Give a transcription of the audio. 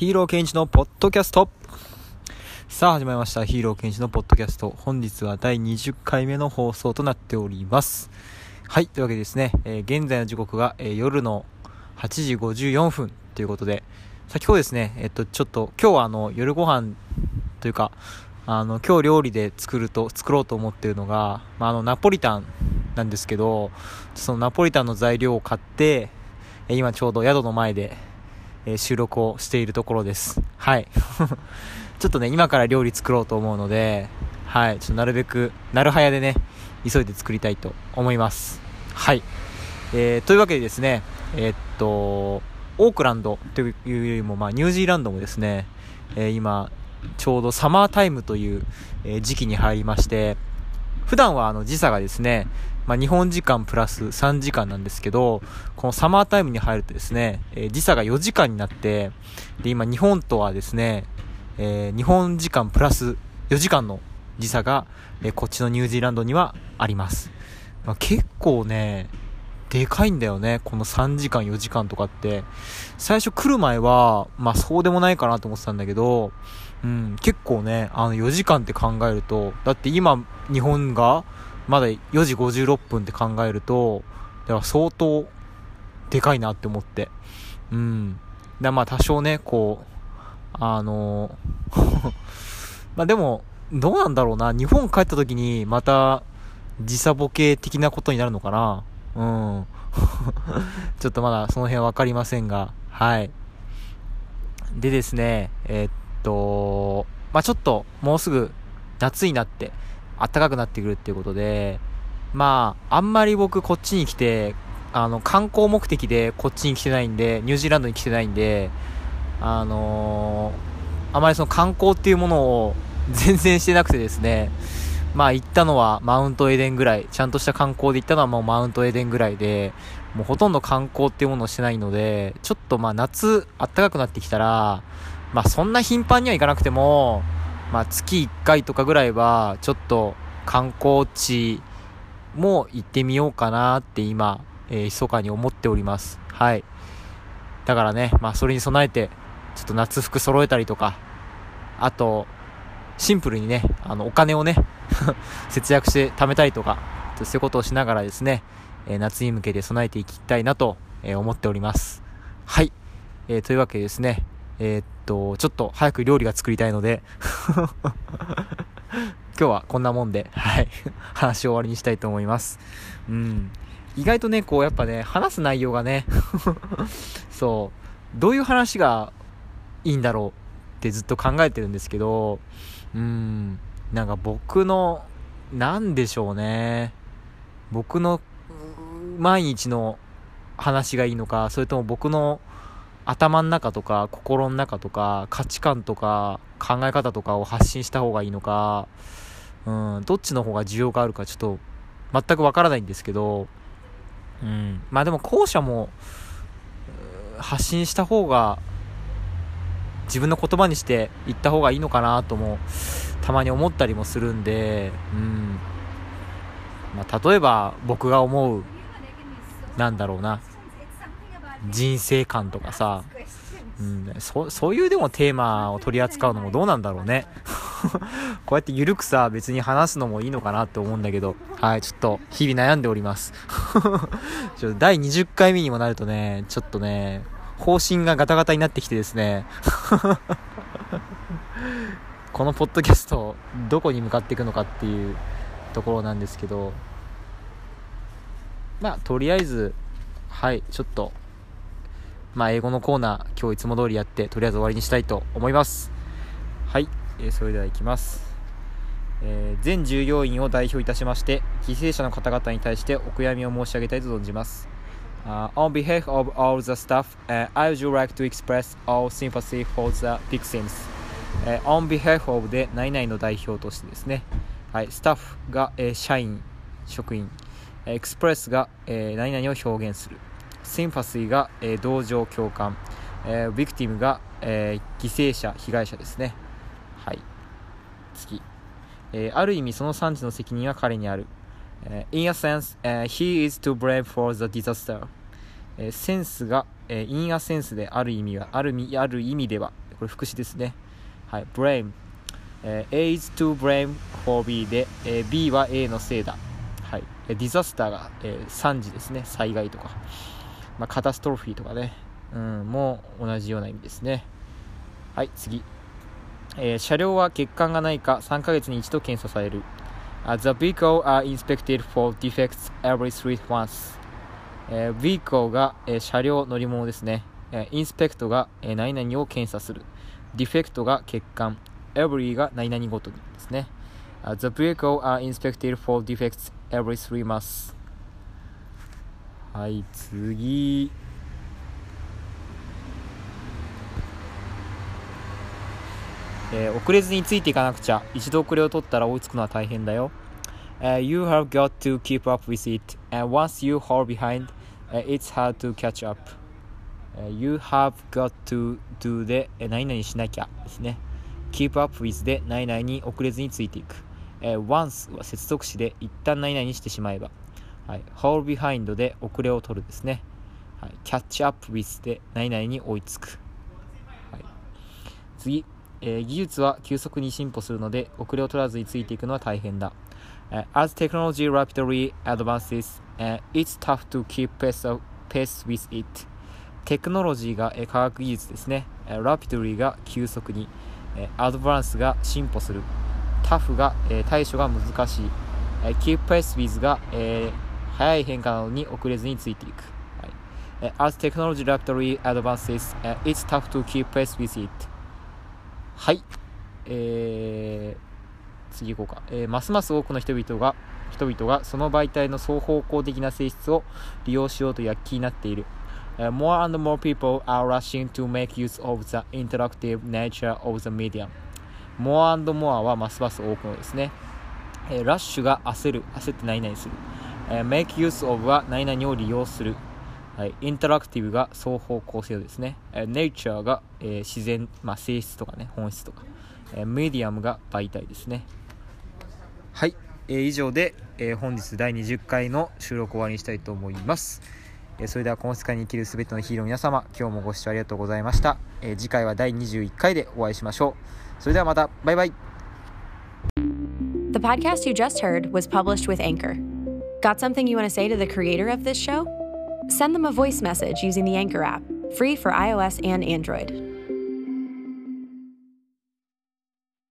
ヒーローケンイチのポッドキャスト。さあ始まりました。ヒーローケンイチのポッドキャスト。本日は第20回目の放送となっております。はいというわけでですね、えー、現在の時刻が、えー、夜の8時54分ということで先ほどですねえっとちょっと今日はあの夜ご飯というかあの今日料理で作ると作ろうと思っているのが、まあ、あのナポリタンなんですけどそのナポリタンの材料を買って今ちょうど宿の前でえ収録をしているところです。はい。ちょっとね、今から料理作ろうと思うので、はい、ちょっとなるべく、なるはやでね、急いで作りたいと思います。はい。えー、というわけでですね、えー、っと、オークランドというよりも、まあ、ニュージーランドもですね、え、今、ちょうどサマータイムという、え時期に入りまして、普段はあの時差がですね、まあ、日本時間プラス3時間なんですけど、このサマータイムに入るとですね、えー、時差が4時間になって、で、今日本とはですね、えー、日本時間プラス4時間の時差が、えー、こっちのニュージーランドにはあります。まあ、結構ね、でかいんだよね。この3時間4時間とかって。最初来る前は、まあそうでもないかなと思ってたんだけど、うん、結構ね、あの4時間って考えると、だって今日本がまだ4時56分って考えると、だから相当でかいなって思って。うん。で、まあ多少ね、こう、あの まあでも、どうなんだろうな。日本帰った時にまた時差ボケ的なことになるのかな。うん。ちょっとまだその辺はわかりませんが、はい。でですね、えー、っと、まあちょっともうすぐ夏になって、暖かくなってくるっていうことで、まあ、あんまり僕こっちに来て、あの、観光目的でこっちに来てないんで、ニュージーランドに来てないんで、あのー、あまりその観光っていうものを全然してなくてですね、まあ行ったのはマウントエデンぐらい、ちゃんとした観光で行ったのはもうマウントエデンぐらいで、もうほとんど観光っていうものをしてないので、ちょっとまあ夏暖かくなってきたら、まあそんな頻繁には行かなくても、まあ、月1回とかぐらいは、ちょっと観光地も行ってみようかなって今、えー、密かに思っております。はい。だからね、まあ、それに備えて、ちょっと夏服揃えたりとか、あと、シンプルにね、あの、お金をね 節約して貯めたりとか、そういうことをしながらですね、え、夏に向けて備えていきたいなと、え、思っております。はい。えー、というわけでですね、えー、っと、ちょっと早く料理が作りたいので 今日はこんなもんで、はい、話を終わりにしたいと思います。うん。意外とね、こう、やっぱね、話す内容がねそう、どういう話がいいんだろうってずっと考えてるんですけど、うん、なんか僕の、なんでしょうね。僕の毎日の話がいいのか、それとも僕の頭の中とか心の中とか価値観とか考え方とかを発信した方がいいのか、うん、どっちの方が需要があるかちょっと全くわからないんですけど、うん、まあでも後者も発信した方が自分の言葉にして言った方がいいのかなともたまに思ったりもするんで、うん。まあ、例えば僕が思うなんだろうな人生観とかさ、うん、そそういうでもテーマを取り扱うのもどうなんだろうね。こうやって緩くさ別に話すのもいいのかなって思うんだけど。はいちょっと日々悩んでおります。ちょ第20回目にもなるとねちょっとね方針がガタガタになってきてですね このポッドキャストどこに向かっていくのかっていうところなんですけどまあとりあえずはいちょっとまあ、英語のコーナー、今日いつも通りやって、とりあえず終わりにしたいと思います。はい、えー、それでは行きます。えー、全従業員を代表いたしまして、犠牲者の方々に対してお悔やみを申し上げたいと存じます。Uh, on behalf of all the staff, uh, I would like to express all sympathy for the victims. Uh, on behalf of で何々の代表としてですね、はい、スタッフが、えー、社員、職員、エクスプレスが、えー、何々を表現する。シンパシーが、えー、同情共感、えー、ビクティムが、えー、犠牲者被害者ですね。はい。次、えー、ある意味その産地の責任は彼にある、in a sense、uh, he is to blame for the disaster、えー、センスが、えー、in a sense である意味はあるある意味ではこれ副詞ですね。はい、blame、えー、A is to blame for B で、えー、B は A のせいだ。はい、ディザスターが、えー、惨事ですね、災害とか、まあ、カタストロフィーとかね、うん、もう同じような意味ですね。はい、次。えー、車両は欠陥がないか3ヶ月に一度検査される。Uh, the vehicle are inspected for defects every three months. えー、vehicle が、えー、車両乗り物ですね。えー、inspect が、えー、何々を検査する。defect が欠陥。every が何々ごとにですね。Uh, the vehicle are inspected for defects every three months. はい、次。えー、遅れずについていかなくちゃ。一度遅れを取ったら追いつくのは大変だよ。Uh, you have got to keep up with it, and once you fall behind, uh, it's hard to catch up. Uh, you have got to do で、何々しなきゃですね。keep up with で何々に遅れずについていく。え once は接続詞で一旦何々にしてしまえば。はい、fall behind で遅れを取るですね。はい、catch up with で何々に追いつく。はい、次。えー、技術は急速に進歩するので遅れを取らずについていくのは大変だ。Uh, as technology rapidly advances, uh, it's tough to keep pace, of, pace with it. テクノロジーが、えー、科学技術ですね。Uh, rapidly が急速に、advance が進歩する。tough が、えー、対処が難しい。Uh, keep pace with が、えー、早い変化なのに遅れずについていく。はい、uh, as technology rapidly advances, uh, it's tough to keep pace with it. はい。えー、次行こうか。えー、ますます多くの人々が、人々がその媒体の双方向的な性質を利用しようと躍起になっている。Uh, more and more people are rushing to make use of the interactive nature of the medium. more and more はますます多くのですね。えー、ラッシュが焦る、焦って何々する。え、make use of は何々を利用する。はい、インタラクティブが双方向性ですね。えー、nature が、えー、自然、まあ、性質とかね、本質とか。えー、メディアムが媒体ですね。はい、えー、以上で、えー、本日第20回の収録終わりにしたいと思います。えー、それではこの世界に生きるすべてのヒーロー皆様、今日もご視聴ありがとうございました。えー、次回は第21回でお会いしましょう。それではまた、バイバイ。The podcast you just heard was published with Anchor. Got something you want to say to the creator of this show? Send them a voice message using the Anchor app, free for iOS and Android.